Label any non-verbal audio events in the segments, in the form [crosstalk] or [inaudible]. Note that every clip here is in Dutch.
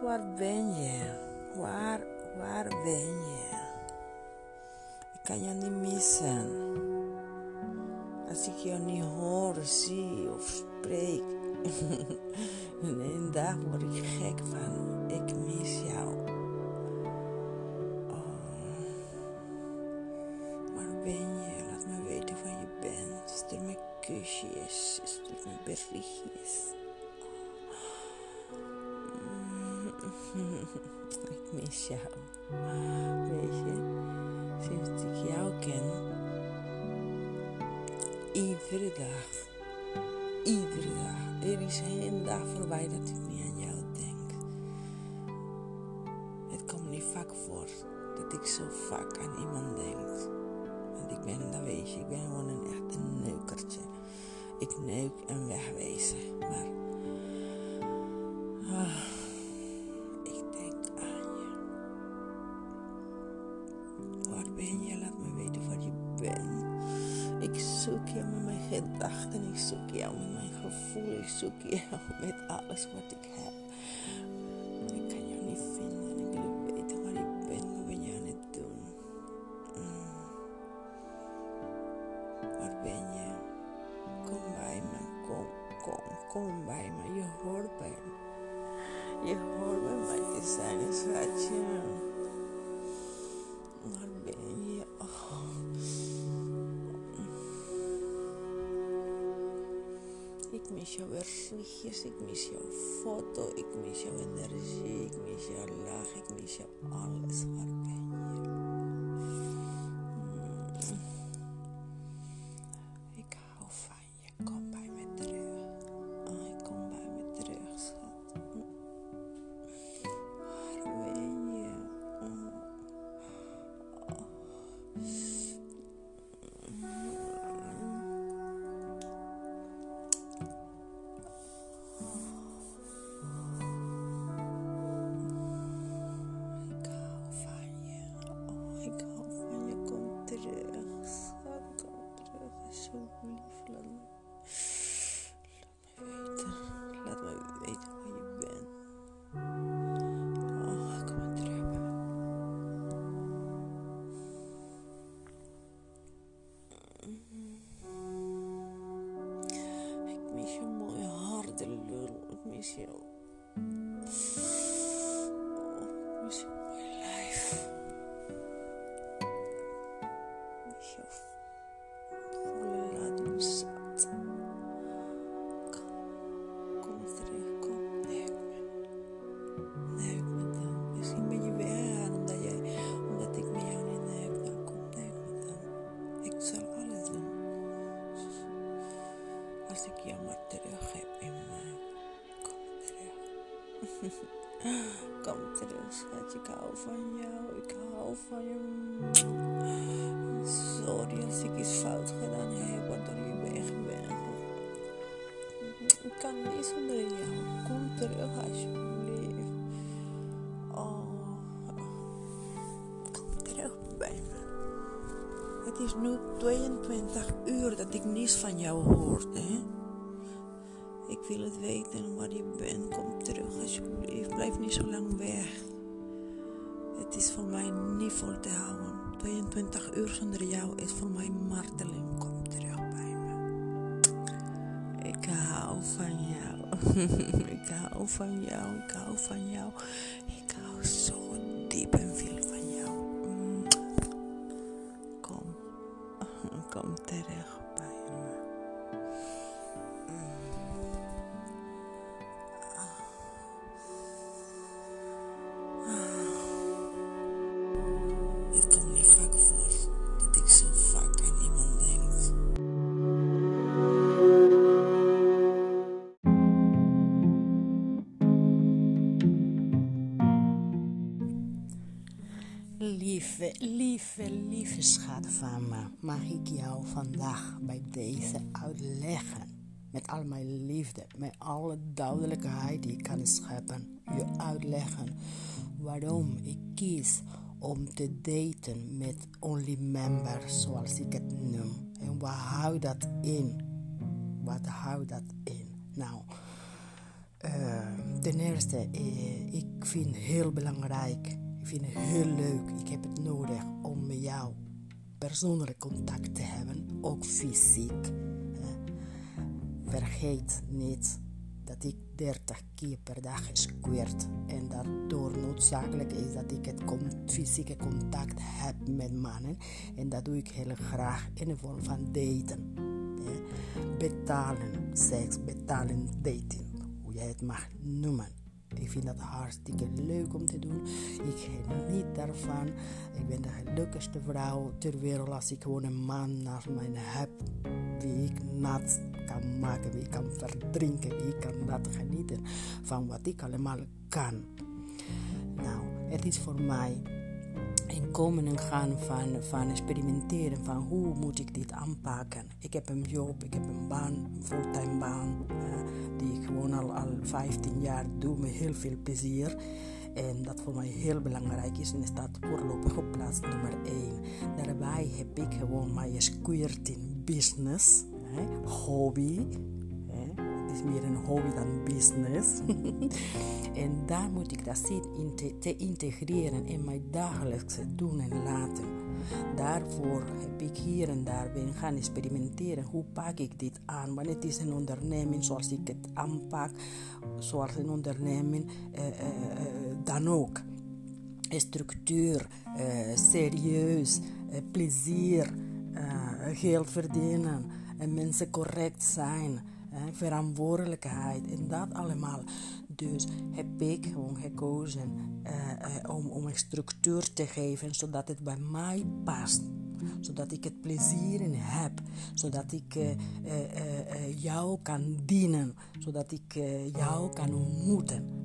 Waar ben je? Waar, waar ben je? Ik kan je niet missen. Als ik jou niet hoor, zie of spreek. [laughs] In dag word ik gek van. Ik mis jou. Oh. Waar ben je? Laat me weten waar je bent. Stuur me kusjes. Stuur me berichtjes. [laughs] Ik mis jou. Weet je, sinds ik jou ken, iedere dag, iedere dag, er is geen dag voorbij dat ik niet aan jou denk. Het komt niet vaak voor dat ik zo vaak aan iemand denk. Want ik ben, dat weet je, ik ben gewoon een echt een neukertje. Ik neuk en wegwezen, maar... Ah, jou met mijn gevoel. Ik zoek jou met alles wat ik heb. Ik kan jou niet vinden. Ik wil weten waar je bent. Wat ben je aan het doen? Mm. Waar ben je? Kom bij me. Kom, kom, kom bij me. Je hoort bij me. Je hoort bij mij te zijn, schatje. Waar mis jouw berichtjes, ik mis jouw foto, ik mis jouw energie, ik mis jouw lach, ik mis jouw alles. Waar ben je? Mm. Ik hou van je, kom [laughs] Kom terug, schat. Ik hou van jou. Ik hou van je. Sorry als ik iets fout gedaan heb, waardoor je weg bent. Ik kan niet zonder jou. Kom terug, alsjeblieft. Oh. Kom terug bij me. Het is nu 22 uur dat ik niets van jou hoor, hè? Ik wil het weten waar je bent. Kom terug, alsjeblieft. Blijf niet zo lang weg. Het is voor mij niet vol te houden. 22 uur zonder jou is voor mij marteling. Kom terug bij me. Ik hou van jou. [laughs] ik hou van jou. Ik hou van jou. Ik hou zo mag ik jou vandaag bij deze uitleggen. Met al mijn liefde, met alle duidelijkheid die ik kan scheppen, je uitleggen waarom ik kies om te daten met only members, zoals ik het noem. En wat houdt dat in? Wat houdt dat in? Nou, Uh, ten eerste, uh, ik vind heel belangrijk, ik vind het heel leuk, ik heb het nodig om met jou persoonlijk contact te hebben, ook fysiek. Vergeet niet dat ik 30 keer per dag squirt en dat door noodzakelijk is dat ik het fysieke contact heb met mannen en dat doe ik heel graag in de vorm van daten. Betalen seks, betalen dating, hoe jij het mag noemen. Ik vind dat hartstikke leuk om te doen. Ik geniet daarvan. Ik ben de gelukkigste vrouw ter wereld als ik gewoon een man naast mij heb. Wie ik nat kan maken, wie ik kan verdrinken, wie ik kan laten genieten van wat ik allemaal kan. Nou, het is voor mij komen en gaan van, van experimenteren van hoe moet ik dit aanpakken. Ik heb een job, ik heb een baan, een fulltime baan, uh, die ik gewoon al, al 15 jaar doe met heel veel plezier. En dat voor mij heel belangrijk is en staat voorlopig op plaats nummer 1. Daarbij heb ik gewoon mijn squirting business, hobby is meer een hobby dan business. [laughs] en daar moet ik dat zien te, te, integreren in mijn dagelijkse doen en laten. Daarvoor heb ik hier en daar ben gaan experimenteren. Hoe pak ik dit aan? Want het is een onderneming zoals ik het aanpak, zoals een onderneming uh, uh, dan ook. Structuur, serieus, plezier, geld verdienen en mensen correct zijn verantwoordelijkheid en dat allemaal. Dus heb ik gewoon gekozen uh, om, om een structuur te geven zodat het bij mij past. Zodat ik het plezier in heb. Zodat ik uh, jou kan dienen. Zodat ik jou kan ontmoeten.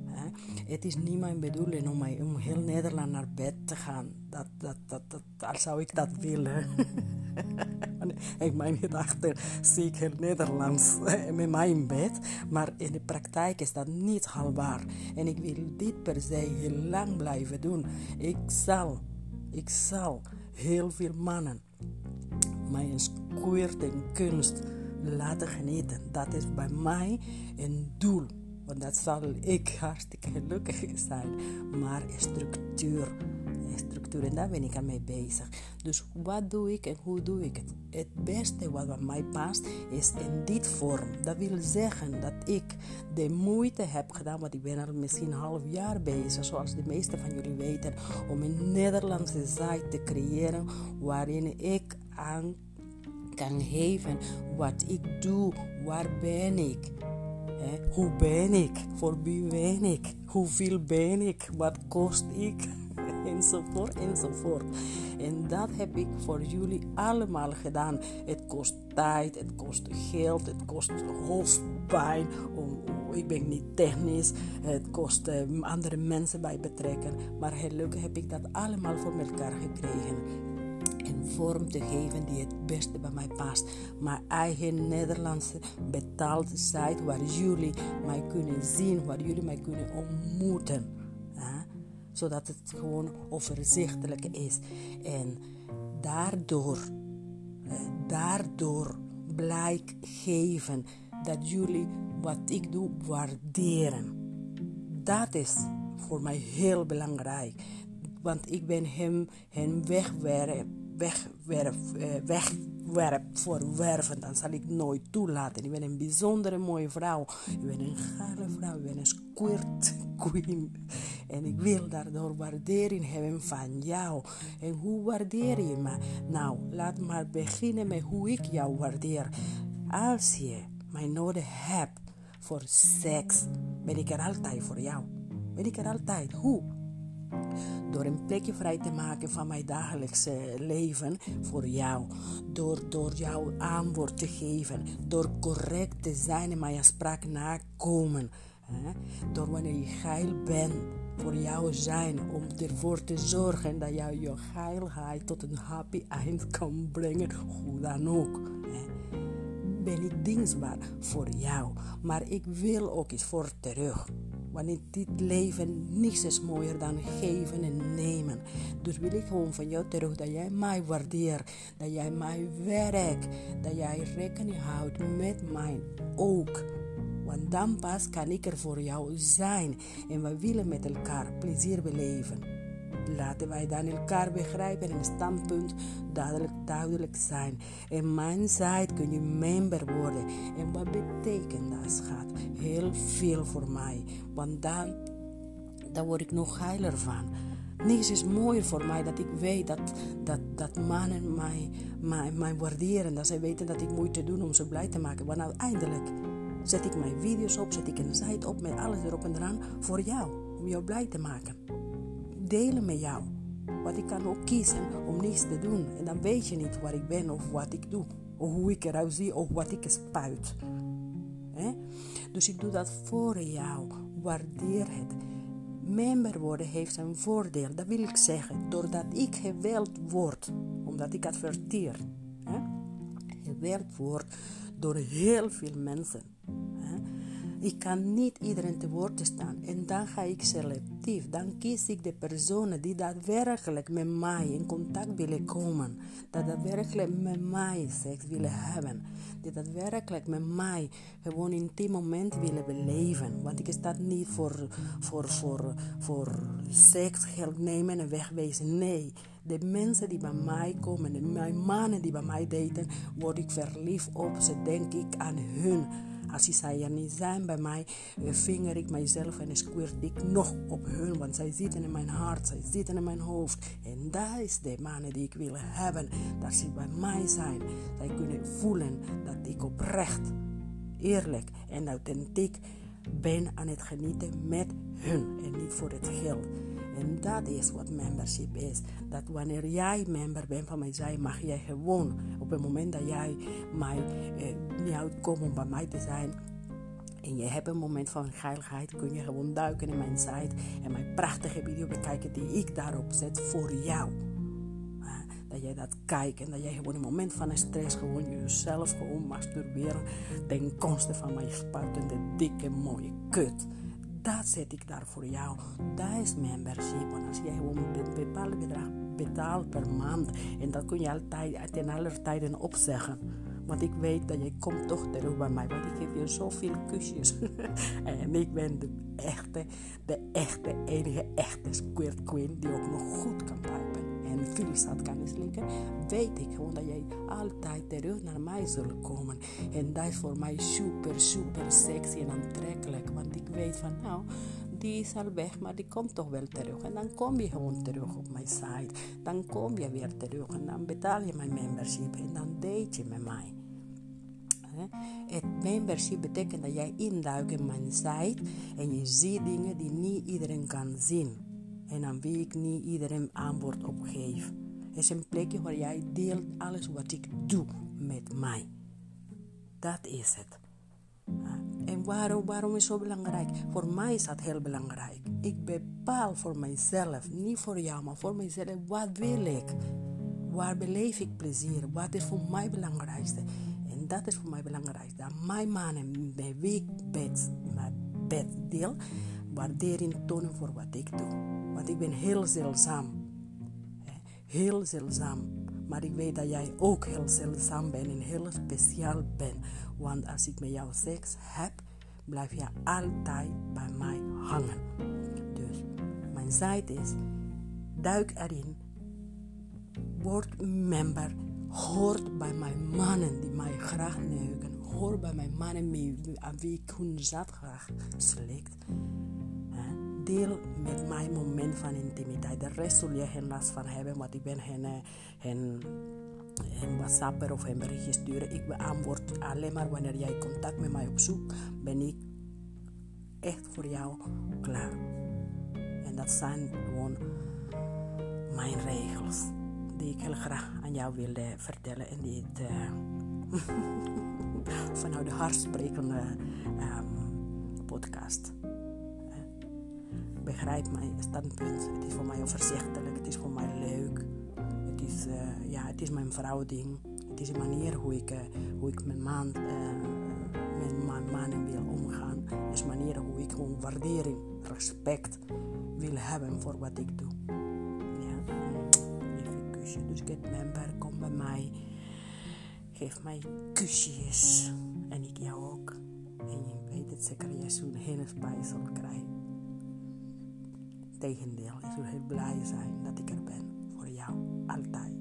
Het is niet mijn bedoeling om, om heel Nederland naar bed te gaan. Dat, dat, dat, dat, als zou ik dat willen. [laughs] [laughs] in mijn gedachten zie ik heel Nederlands met mij in bed. Maar in de praktijk is dat niet haalbaar. En ik wil dit per se heel lang blijven doen. Ik zal, ik zal heel veel mannen mijn en kunst laten genieten. Dat is bij mij een doel. Want dat zal ik hartstikke gelukkig zijn. Maar structuur structuur en daar ben ik aan mee bezig. Dus wat doe ik en hoe doe ik het? Het beste wat mij past is in dit vorm. Dat wil zeggen dat ik de moeite heb gedaan, want ik ben al misschien een half jaar bezig, zoals de meeste van jullie weten, om een Nederlandse site te creëren waarin ik aan kan geven wat ik doe, waar ben ik. hoe ben ik? Voor wie ben ik? Hoeveel ben ik? Wat kost ik? Enzovoort, enzovoort. En dat heb ik voor jullie allemaal gedaan. Het kost tijd, het kost geld, het kost hoofdpijn. ik ben niet technisch, het kost uh, andere mensen bij betrekken. Maar gelukkig heb ik dat allemaal voor elkaar gekregen een vorm te geven die het beste bij mij past. Mijn eigen Nederlandse betaalde site waar jullie mij kunnen zien, waar jullie mij kunnen ontmoeten zodat het gewoon overzichtelijk is. En daardoor, daardoor blijk geven dat jullie wat ik doe waarderen. Dat is voor mij heel belangrijk. Want ik ben hem, hem wegwerpen, wegwerp, eh, wegwerp voor werven. Dan zal ik nooit toelaten. Ik ben een bijzondere mooie vrouw. Ik ben een gale vrouw. Ik ben een squirt queen. En ik wil daardoor waardering hebben van jou. En hoe waardeer je me? Nou, laat maar beginnen met hoe ik jou waardeer. Als je mij nodig hebt voor seks, ben ik er altijd voor jou. Ben ik er altijd. Hoe? Door een plekje vrij te maken van mijn dagelijkse leven voor jou. Door, door jouw aanwoord te geven. Door correct te zijn en mijn spraak nakomen. Door wanneer je geil bent voor jou zijn om ervoor te zorgen dat jou je geilheid tot een happy eind kan brengen, hoe dan ook. Ben ik dienstbaar voor jou, maar ik wil ook iets voor terug. Want in dit leven niets is mooier dan geven en nemen. Dus wil ik gewoon van jou terug dat jij mij waardeert. Dat jij mij werkt. Dat jij rekening houdt met mij ook. Want dan pas kan ik er voor jou zijn. En we willen met elkaar plezier beleven. Laten wij dan elkaar begrijpen en standpunt duidelijk, duidelijk zijn. En mijn zijde kun je member worden. En wat betekent dat, schat? Heel veel voor mij. Want dan, dan word ik nog heiler van. Niks is mooier voor mij dat ik weet dat, dat, dat mannen mij, mij, mij waarderen. Dat zij weten dat ik moeite doe om ze blij te maken. Want uiteindelijk zet ik mijn video's op, zet ik een site op met alles erop en eraan voor jou. Om jou blij te maken. Delen met jou. Want ik kan ook kiezen om niets te doen. En dan weet je niet waar ik ben of wat ik doe. Of hoe ik eruit zie of wat ik spuit. Dus ik doe dat voor jou. Waardeer het member worden heeft een voordeel. Dat wil ik zeggen, doordat ik geweld word, omdat ik adverteer, hè, geweld word door heel veel mensen. Ik kan niet iedereen te woord staan en dan ga ik selectief. Dan kies ik de personen die daadwerkelijk met mij in contact willen komen. Dat daadwerkelijk met mij seks willen hebben die daadwerkelijk met mij gewoon intiem moment willen beleven. Want ik sta niet voor, voor, voor, voor seks, geld nemen en wegwezen. Nee, de mensen die bij mij komen, de mannen die bij mij daten, word ik verliefd op ze, denk ik aan hun. Als zij er niet zijn bij mij, eh, vinger ik mijzelf en squirt ik nog op hun. Want zij zitten in mijn hart, zij zitten in mijn hoofd. En dat is de mannen die ik wil hebben. Dat ze bij mij zijn. Zij kunnen voelen dat ik oprecht, eerlijk en authentiek ben aan het genieten met hun. En niet voor het geld. En dat is wat membership is. Dat wanneer jij member bent van mij, mag jij gewoon op het moment dat jij mij eh, niet om bij mij te zijn. En je hebt een moment van geiligheid, kun je gewoon duiken in mijn site en mijn prachtige video bekijken die ik daarop zet voor jou. Dat jij dat kijkt en dat jij gewoon een moment van stress gewoon jezelf gewoon masturberen ten koste van mijn spuitende dikke mooie kut dat zet ik daar voor jou. Dat is membership. Want als jij een bepaald bedrag betaalt per maand. En dat kun je altijd ten aller tijden opzeggen. Want ik weet dat je komt toch terug bij mij. Want ik geef je zoveel kusjes. [laughs] en ik ben de echte, de echte, enige echte squirt queen die ook nog goed kan pijpen. En zat kan slikken. Weet ik gewoon dat jij altijd terug naar mij zult komen. En dat is voor mij super, super sexy en aantrekkelijk. Want ik weet van nou, die is al weg, maar die komt toch wel terug. En dan kom je gewoon terug op mijn site. Dan kom je weer terug en dan betaal je mijn membership en dan date je met mij. Het membership betekent dat jij induikt in mijn site en je ziet dingen die niet iedereen kan zien. En aan wie ik niet iedereen aanbod op geef. Het is een plekje waar jij deelt alles wat ik doe met mij. Dat is het. En waarom, waarom is het zo belangrijk? Voor mij is dat heel belangrijk. Ik bepaal voor mijzelf, niet voor jou, maar voor mijzelf, wat wil ik? Waar beleef ik plezier? Wat is voor mij het belangrijkste? En dat is voor mij belangrijk. Dat mijn mannen bij wie ik bed, mijn bed deel, waardering tonen voor wat ik doe. Want ik ben heel zeldzaam. Heel zeldzaam. Maar ik weet dat jij ook heel zeldzaam bent en heel speciaal bent. Want als ik met jou seks heb, blijf je altijd bij mij hangen. Dus mijn zijde is, duik erin, word member, hoort bij mijn mannen die mij graag neuken, hoor bij mijn mannen mee, aan wie ik hun zat graag slikt. Deel met mij moment van intimiteit. De rest zul je geen last van hebben, want ik ben geen, geen een WhatsApp of een berichtje sturen. Ik beantwoord alleen maar wanneer jij contact met mij opzoekt, ben ik echt voor jou klaar. En dat zijn gewoon mijn regels die ik heel graag aan jou wilde vertellen en die het uh, [laughs] vanuit de hartsprekende um, podcast. Begrijp mijn standpunt. Het is voor mij overzichtelijk, het is voor mij leuk is, uh, ja, het is mijn vrouwding. Het is een manier hoe ik, uh, hoe ik met, man, uh, met mijn mannen wil omgaan. Het is een manier hoe ik gewoon waardering, respect wil hebben voor wat ik doe. Ja, even kusje. Dus get member, kom bij mij. Geef mij kusjes. En ik jou ook. En je weet het zeker, jij zo'n hele zal krijgen. Tegendeel, ik zou heel blij zijn dat ik er ben voor jou, altijd.